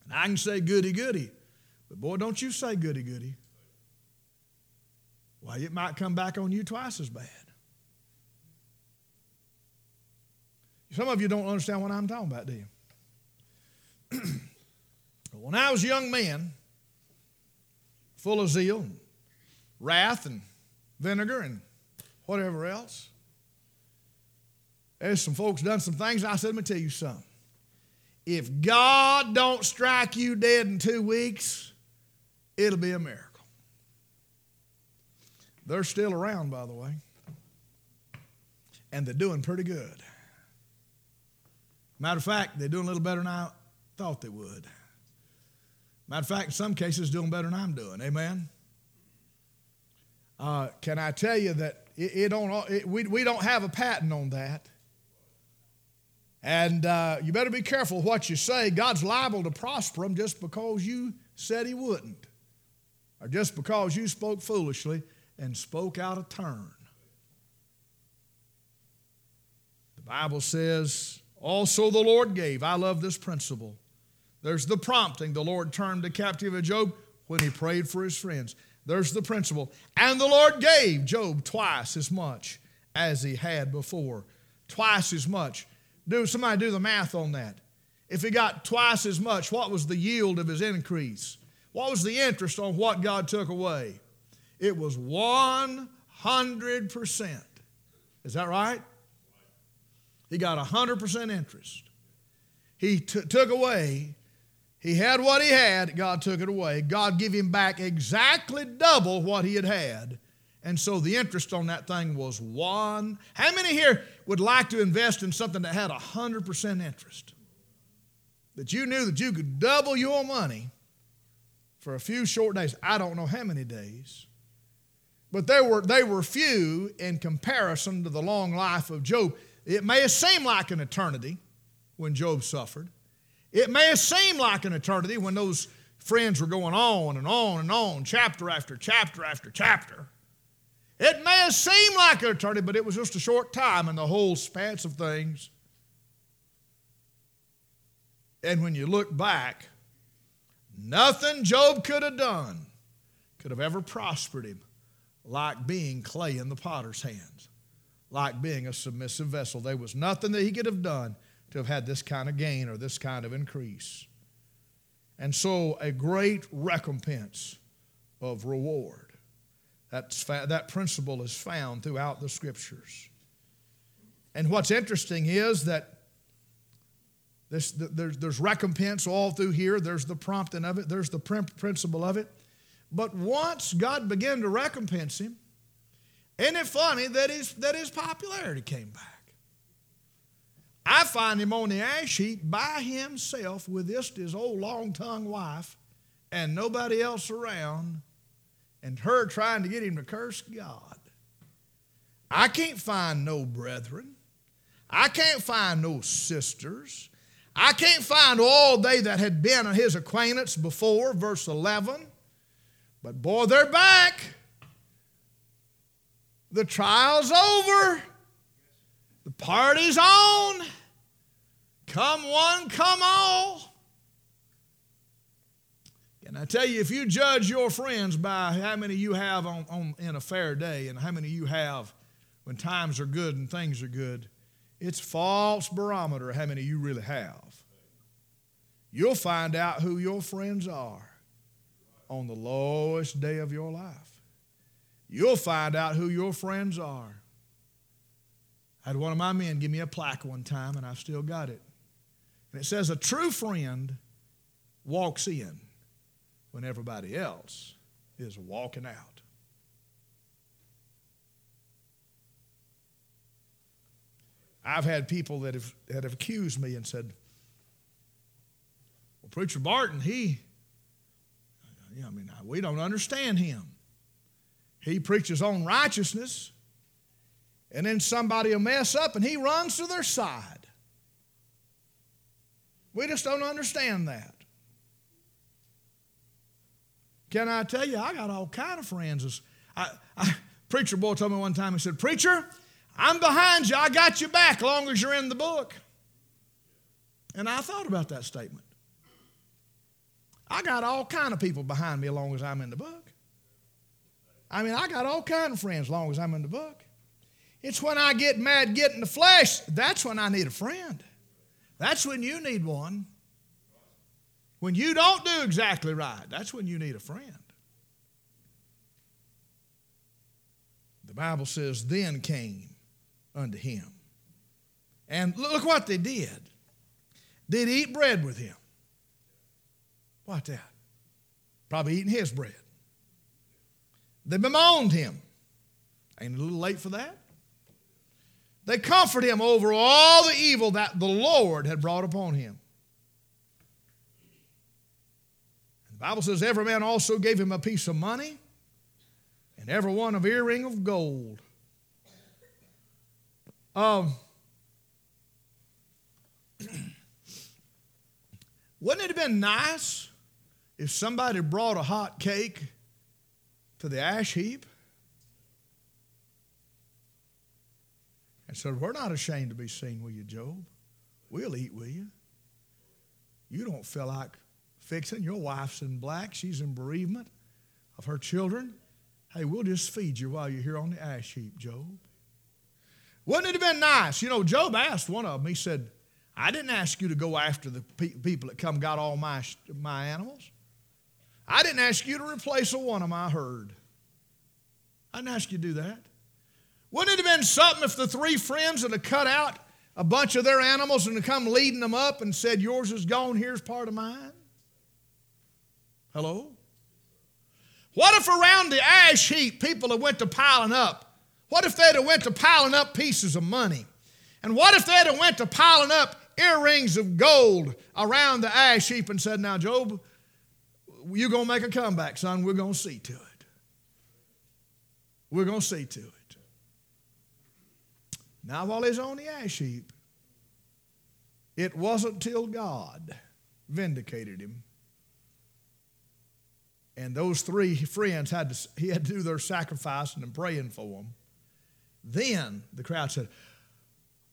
and I can say goody goody. But boy, don't you say goody goody. Why, it might come back on you twice as bad. Some of you don't understand what I'm talking about, do you? when I was a young man, full of zeal and wrath and vinegar and whatever else, There's some folks done some things. I said, let me tell you something. If God don't strike you dead in two weeks, it'll be a miracle. They're still around, by the way. And they're doing pretty good. Matter of fact, they're doing a little better than I thought they would. Matter of fact, in some cases, doing better than I'm doing. Amen. Uh, can I tell you that it, it don't? It, we, we don't have a patent on that. And uh, you better be careful what you say. God's liable to prosper them just because you said He wouldn't, or just because you spoke foolishly and spoke out of turn. The Bible says, also the Lord gave. I love this principle. There's the prompting. The Lord turned the captive of Job when he prayed for his friends. There's the principle. And the Lord gave Job twice as much as he had before. Twice as much. Do somebody do the math on that. If he got twice as much, what was the yield of his increase? What was the interest on what God took away? It was 100%. Is that right? He got 100% interest. He t- took away, he had what he had, God took it away. God gave him back exactly double what he had had. And so the interest on that thing was one. How many here would like to invest in something that had 100% interest? That you knew that you could double your money for a few short days. I don't know how many days. But they were, they were few in comparison to the long life of Job. It may seemed like an eternity when Job suffered. It may have seemed like an eternity when those friends were going on and on and on, chapter after chapter after chapter. It may have seemed like an eternity, but it was just a short time in the whole span of things. And when you look back, nothing Job could have done could have ever prospered him like being clay in the potter's hands, like being a submissive vessel. There was nothing that he could have done to have had this kind of gain or this kind of increase. And so, a great recompense of reward. That's fa- that principle is found throughout the scriptures. And what's interesting is that this, there's, there's recompense all through here. There's the prompting of it, there's the principle of it. But once God began to recompense him, isn't it funny that his, that his popularity came back? I find him on the ash heap by himself with this his old long tongued wife and nobody else around, and her trying to get him to curse God. I can't find no brethren. I can't find no sisters. I can't find all they that had been his acquaintance before, verse 11. But boy, they're back. The trial's over. The party's on. Come one, come all. And I tell you, if you judge your friends by how many you have on, on, in a fair day and how many you have when times are good and things are good, it's false barometer how many you really have. You'll find out who your friends are on the lowest day of your life. You'll find out who your friends are. I had one of my men give me a plaque one time, and I've still got it. And it says, A true friend walks in when everybody else is walking out. I've had people that have, that have accused me and said, Well, Preacher Barton, he, yeah, I mean, we don't understand him. He preaches on righteousness, and then somebody will mess up and he runs to their side. We just don't understand that. Can I tell you, I got all kind of friends. I, I, preacher boy told me one time, he said, Preacher, I'm behind you. I got you back as long as you're in the book. And I thought about that statement. I got all kind of people behind me as long as I'm in the book. I mean, I got all kind of friends as long as I'm in the book. It's when I get mad, get in the flesh, that's when I need a friend. That's when you need one. When you don't do exactly right, that's when you need a friend. The Bible says, then came unto him And look what they did. They'd eat bread with him. What that? Probably eating his bread. They bemoaned him. Ain't a little late for that? They comfort him over all the evil that the Lord had brought upon him. The Bible says every man also gave him a piece of money and every one of earring of gold. Um, wouldn't it have been nice if somebody brought a hot cake to the ash heap and said, We're not ashamed to be seen with you, Job. We'll eat with you. You don't feel like fixing. Your wife's in black, she's in bereavement of her children. Hey, we'll just feed you while you're here on the ash heap, Job. Wouldn't it have been nice? You know, Job asked one of them, he said, I didn't ask you to go after the pe- people that come got all my, my animals. I didn't ask you to replace a one of my herd. I didn't ask you to do that. Been something if the three friends had cut out a bunch of their animals and come leading them up and said, Yours is gone, here's part of mine? Hello? What if around the ash heap people had went to piling up? What if they'd have went to piling up pieces of money? And what if they'd have went to piling up earrings of gold around the ash heap and said, Now, Job, you're going to make a comeback, son. We're going to see to it. We're going to see to it. Now, while he's on the ash heap, it wasn't till God vindicated him. And those three friends had to, he had to do their sacrificing and praying for them. Then the crowd said,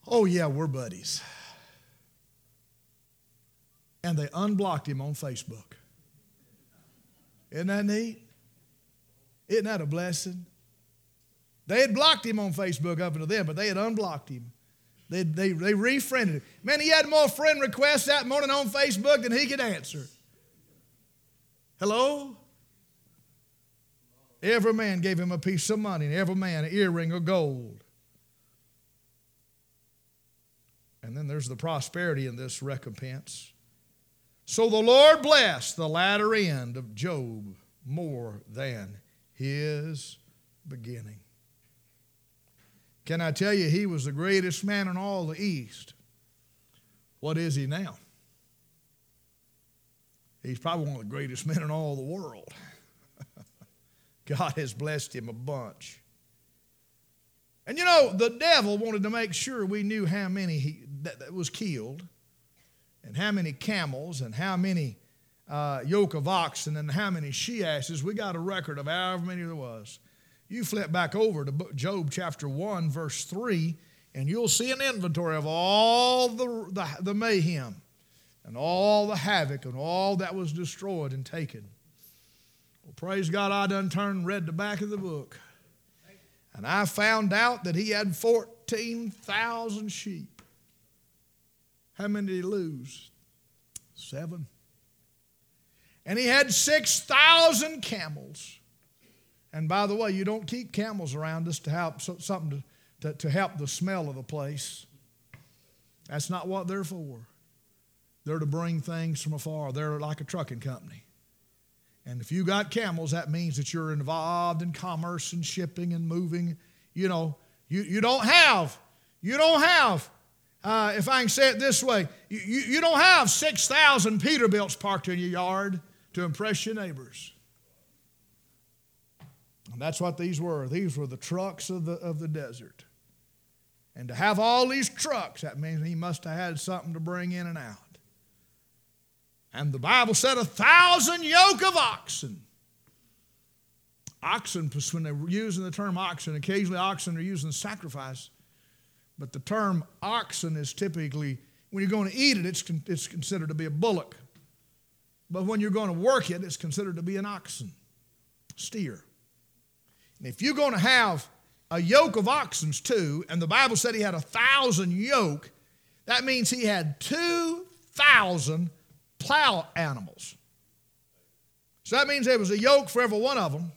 Oh, yeah, we're buddies. And they unblocked him on Facebook. Isn't that neat? Isn't that a blessing? They had blocked him on Facebook up until then, but they had unblocked him. They, they, they refriended him. Man, he had more friend requests that morning on Facebook than he could answer. Hello? Every man gave him a piece of money, and every man an earring of gold. And then there's the prosperity in this recompense. So the Lord blessed the latter end of Job more than his beginning. Can I tell you, he was the greatest man in all the East. What is he now? He's probably one of the greatest men in all the world. God has blessed him a bunch. And you know, the devil wanted to make sure we knew how many he, that, that was killed, and how many camels, and how many uh, yoke of oxen, and how many she asses. We got a record of however many there was. You flip back over to Job chapter 1, verse 3, and you'll see an inventory of all the, the, the mayhem and all the havoc and all that was destroyed and taken. Well, praise God, I done turned and read the back of the book. And I found out that he had 14,000 sheep. How many did he lose? Seven. And he had 6,000 camels. And by the way, you don't keep camels around just to help something to, to, to help the smell of the place. That's not what they're for. They're to bring things from afar. They're like a trucking company. And if you got camels, that means that you're involved in commerce and shipping and moving. You know, you, you don't have, you don't have, uh, if I can say it this way, you, you, you don't have 6,000 Peterbilts parked in your yard to impress your neighbors. That's what these were. These were the trucks of the, of the desert. And to have all these trucks, that means he must have had something to bring in and out. And the Bible said a thousand yoke of oxen. Oxen, when they're using the term oxen, occasionally oxen are used in sacrifice. But the term oxen is typically, when you're going to eat it, it's, it's considered to be a bullock. But when you're going to work it, it's considered to be an oxen, steer. And if you're going to have a yoke of oxen too, and the Bible said he had a thousand yoke, that means he had 2,000 plow animals. So that means there was a yoke for every one of them.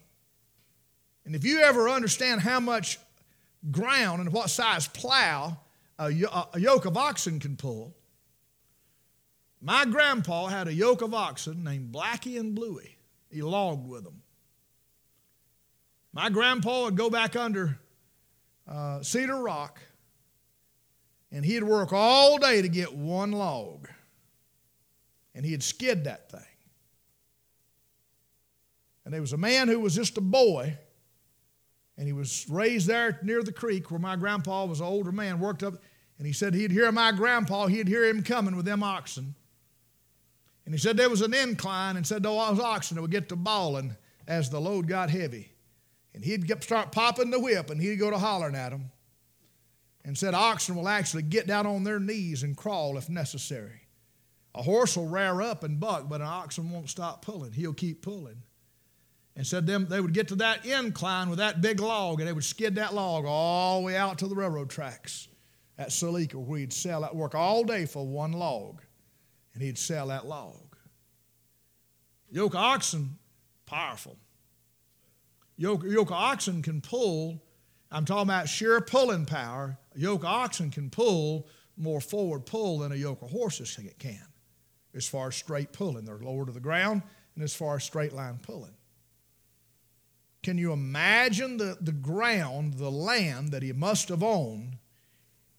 And if you ever understand how much ground and what size plow a, a yoke of oxen can pull. My grandpa had a yoke of oxen named Blackie and Bluey. He logged with them. My grandpa would go back under uh, Cedar Rock and he'd work all day to get one log. And he'd skid that thing. And there was a man who was just a boy, and he was raised there near the creek where my grandpa was an older man, worked up, and he said he'd hear my grandpa, he'd hear him coming with them oxen. And he said there was an incline, and said those oxen would get to bawling as the load got heavy. And he'd start popping the whip, and he'd go to hollering at them and said oxen will actually get down on their knees and crawl if necessary. A horse will rear up and buck, but an oxen won't stop pulling. He'll keep pulling. And said them they would get to that incline with that big log, and they would skid that log all the way out to the railroad tracks at Salika, where he'd sell that work all day for one log, and he'd sell that log. Yoke oxen, powerful. Yoke, yoke oxen can pull I'm talking about sheer pulling power. A yoke oxen can pull more forward pull than a yoke of horses can, as far as straight pulling. They're lower to the ground and as far as straight line pulling. Can you imagine the, the ground, the land that he must have owned?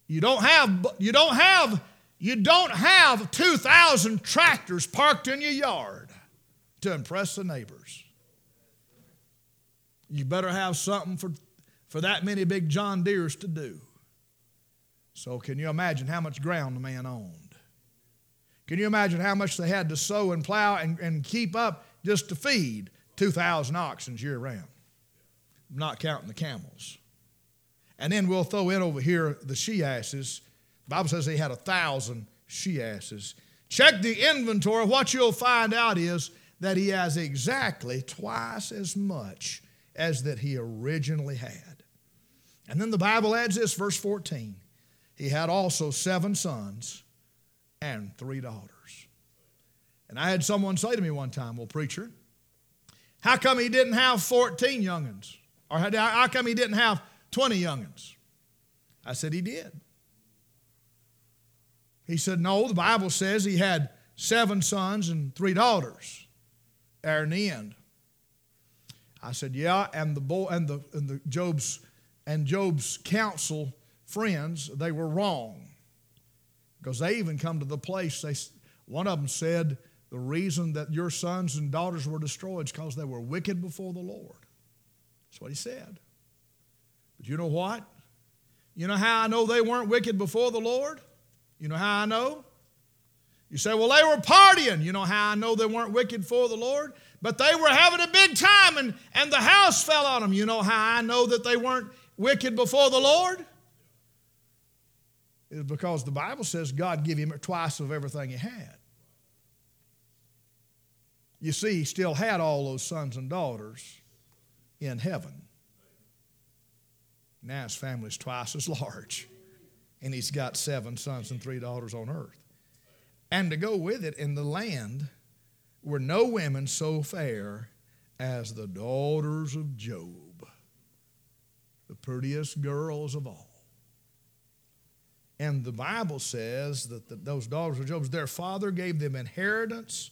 You don't have, you don't have, you don't have 2,000 tractors parked in your yard to impress the neighbors. You better have something for for that many big John Deeres to do. So, can you imagine how much ground the man owned? Can you imagine how much they had to sow and plow and, and keep up just to feed 2,000 oxen year round? Not counting the camels. And then we'll throw in over here the she asses. The Bible says they had a thousand she asses. Check the inventory. What you'll find out is that he has exactly twice as much as that he originally had. And then the Bible adds this, verse 14. He had also seven sons and three daughters. And I had someone say to me one time, Well, preacher, how come he didn't have 14 youngins? Or how come he didn't have 20 youngins? I said, He did. He said, No, the Bible says he had seven sons and three daughters there in the end. I said, Yeah, and the boy and the and the Job's and Job's counsel friends, they were wrong. Because they even come to the place, they, one of them said, the reason that your sons and daughters were destroyed is because they were wicked before the Lord. That's what he said. But you know what? You know how I know they weren't wicked before the Lord? You know how I know? You say, well, they were partying. You know how I know they weren't wicked before the Lord? But they were having a big time and, and the house fell on them. You know how I know that they weren't wicked before the Lord? Is because the Bible says God gave him twice of everything he had. You see, he still had all those sons and daughters in heaven. Now his family's twice as large, and he's got seven sons and three daughters on earth. And to go with it, in the land were no women so fair as the daughters of Job the prettiest girls of all. And the Bible says that the, those daughters of Job, their father gave them inheritance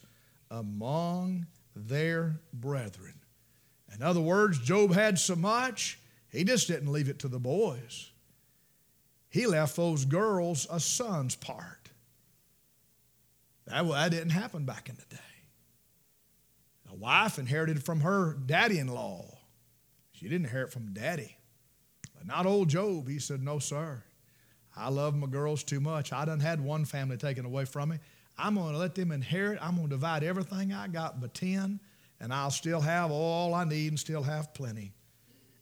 among their brethren. In other words, Job had so much, he just didn't leave it to the boys. He left those girls a son's part. That, that didn't happen back in the day. A wife inherited from her daddy in law, she didn't inherit from daddy. But Not old Job. He said, No, sir. I love my girls too much. I done had one family taken away from me. I'm going to let them inherit. I'm going to divide everything I got but 10, and I'll still have all I need and still have plenty.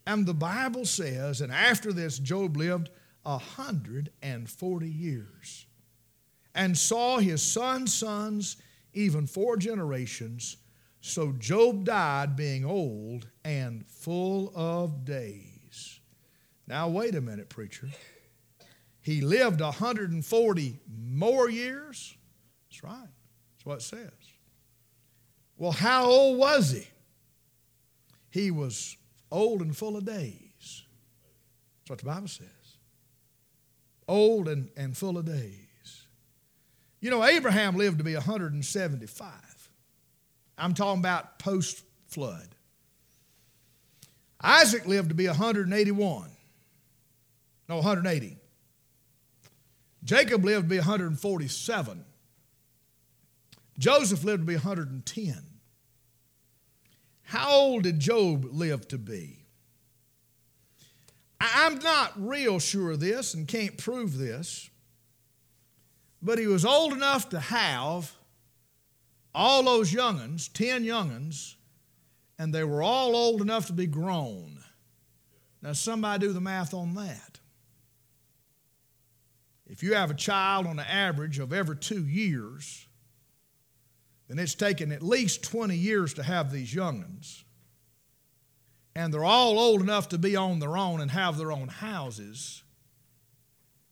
And the Bible says, and after this, Job lived a 140 years and saw his son's sons, even four generations. So Job died being old and full of days. Now, wait a minute, preacher. He lived 140 more years? That's right. That's what it says. Well, how old was he? He was old and full of days. That's what the Bible says. old and, and full of days. You know, Abraham lived to be 175. I'm talking about post flood. Isaac lived to be 181. No, 180. Jacob lived to be 147. Joseph lived to be 110. How old did Job live to be? I'm not real sure of this and can't prove this, but he was old enough to have all those young'uns, 10 young'uns, and they were all old enough to be grown. Now, somebody do the math on that. If you have a child on the average of every two years, then it's taken at least 20 years to have these young'uns. And they're all old enough to be on their own and have their own houses.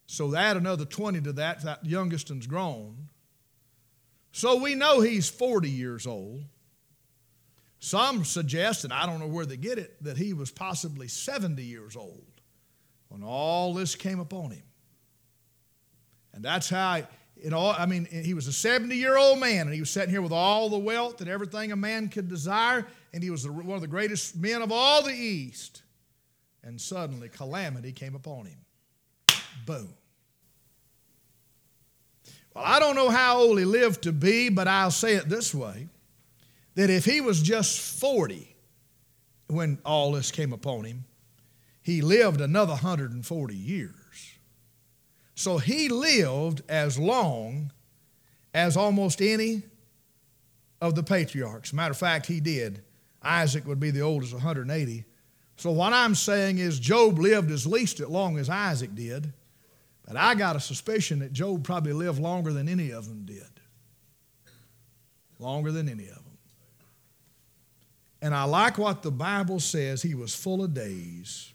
So add another 20 to that, that youngest one's grown. So we know he's 40 years old. Some suggest, and I don't know where they get it, that he was possibly 70 years old when all this came upon him. And that's how, you know, I mean, he was a 70 year old man, and he was sitting here with all the wealth and everything a man could desire, and he was one of the greatest men of all the East. And suddenly, calamity came upon him. Boom. Well, I don't know how old he lived to be, but I'll say it this way that if he was just 40 when all this came upon him, he lived another 140 years. So he lived as long as almost any of the patriarchs. Matter of fact, he did. Isaac would be the oldest, 180. So what I'm saying is Job lived as least as long as Isaac did, but I got a suspicion that Job probably lived longer than any of them did. Longer than any of them. And I like what the Bible says, he was full of days.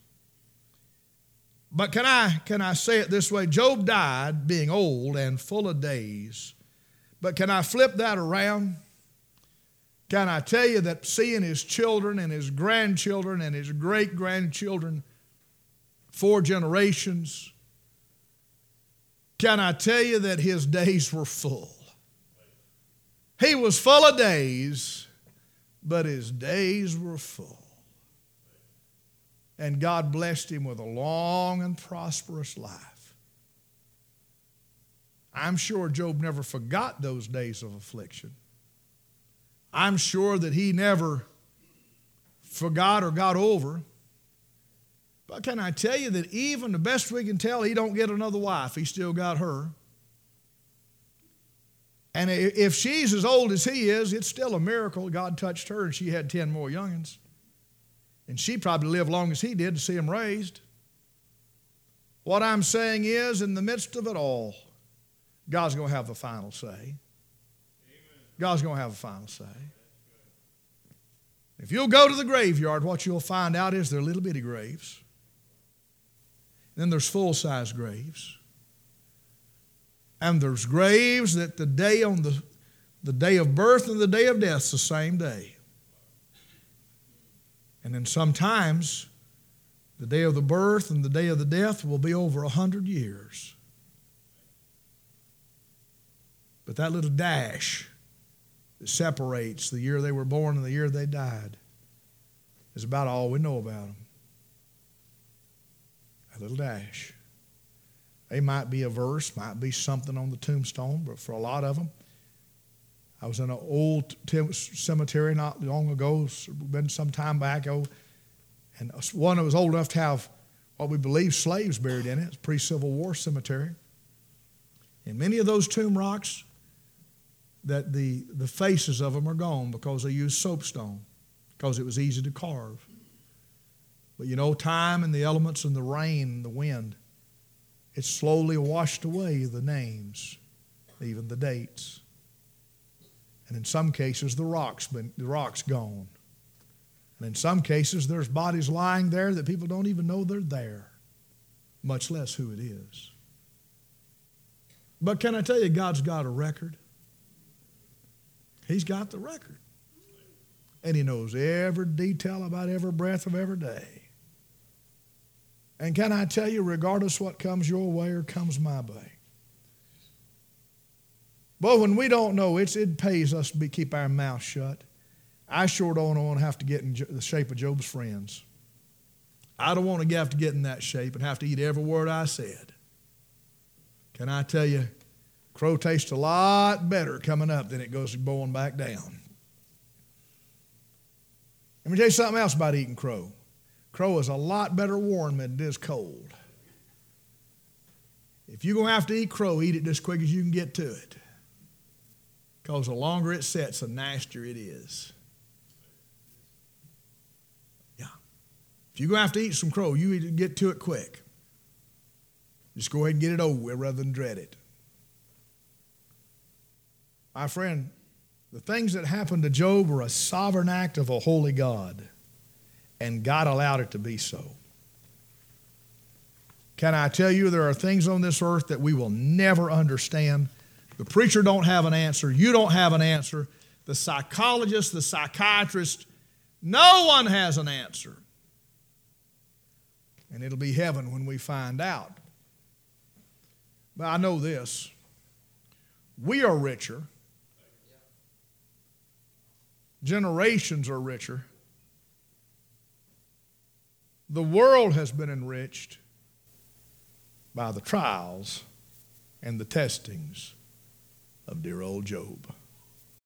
But can I, can I say it this way? Job died being old and full of days. But can I flip that around? Can I tell you that seeing his children and his grandchildren and his great grandchildren, four generations, can I tell you that his days were full? He was full of days, but his days were full. And God blessed him with a long and prosperous life. I'm sure Job never forgot those days of affliction. I'm sure that he never forgot or got over. But can I tell you that even the best we can tell, he don't get another wife. He still got her. And if she's as old as he is, it's still a miracle God touched her and she had 10 more youngins. And she probably lived long as he did to see him raised. What I'm saying is, in the midst of it all, God's going to have the final say. God's going to have the final say. If you'll go to the graveyard, what you'll find out is they're little bitty graves. Then there's full size graves. And there's graves that the day on the, the day of birth and the day of death is the same day. And then sometimes the day of the birth and the day of the death will be over a hundred years. But that little dash that separates the year they were born and the year they died is about all we know about them. A little dash. They might be a verse, might be something on the tombstone, but for a lot of them, I was in an old cemetery not long ago, been some time back, oh, and one that was old enough to have what we believe slaves buried in it. It's a pre Civil War cemetery. And many of those tomb rocks, that the, the faces of them are gone because they used soapstone, because it was easy to carve. But you know, time and the elements and the rain and the wind, it slowly washed away the names, even the dates. And in some cases, the rock's been the rock's gone. And in some cases, there's bodies lying there that people don't even know they're there, much less who it is. But can I tell you, God's got a record? He's got the record. And He knows every detail about every breath of every day. And can I tell you, regardless what comes your way or comes my way, but when we don't know, it's, it pays us to be, keep our mouth shut. I sure don't want to have to get in the shape of Job's friends. I don't want to have to get in that shape and have to eat every word I said. Can I tell you, crow tastes a lot better coming up than it goes going back down. Let me tell you something else about eating crow. Crow is a lot better warm than it is cold. If you're going to have to eat crow, eat it as quick as you can get to it. Because the longer it sets, the nastier it is. Yeah. If you're going to have to eat some crow, you to get to it quick. Just go ahead and get it over with rather than dread it. My friend, the things that happened to Job were a sovereign act of a holy God, and God allowed it to be so. Can I tell you there are things on this earth that we will never understand? The preacher don't have an answer. You don't have an answer. The psychologist, the psychiatrist, no one has an answer. And it'll be heaven when we find out. But I know this we are richer, generations are richer. The world has been enriched by the trials and the testings of dear old Job.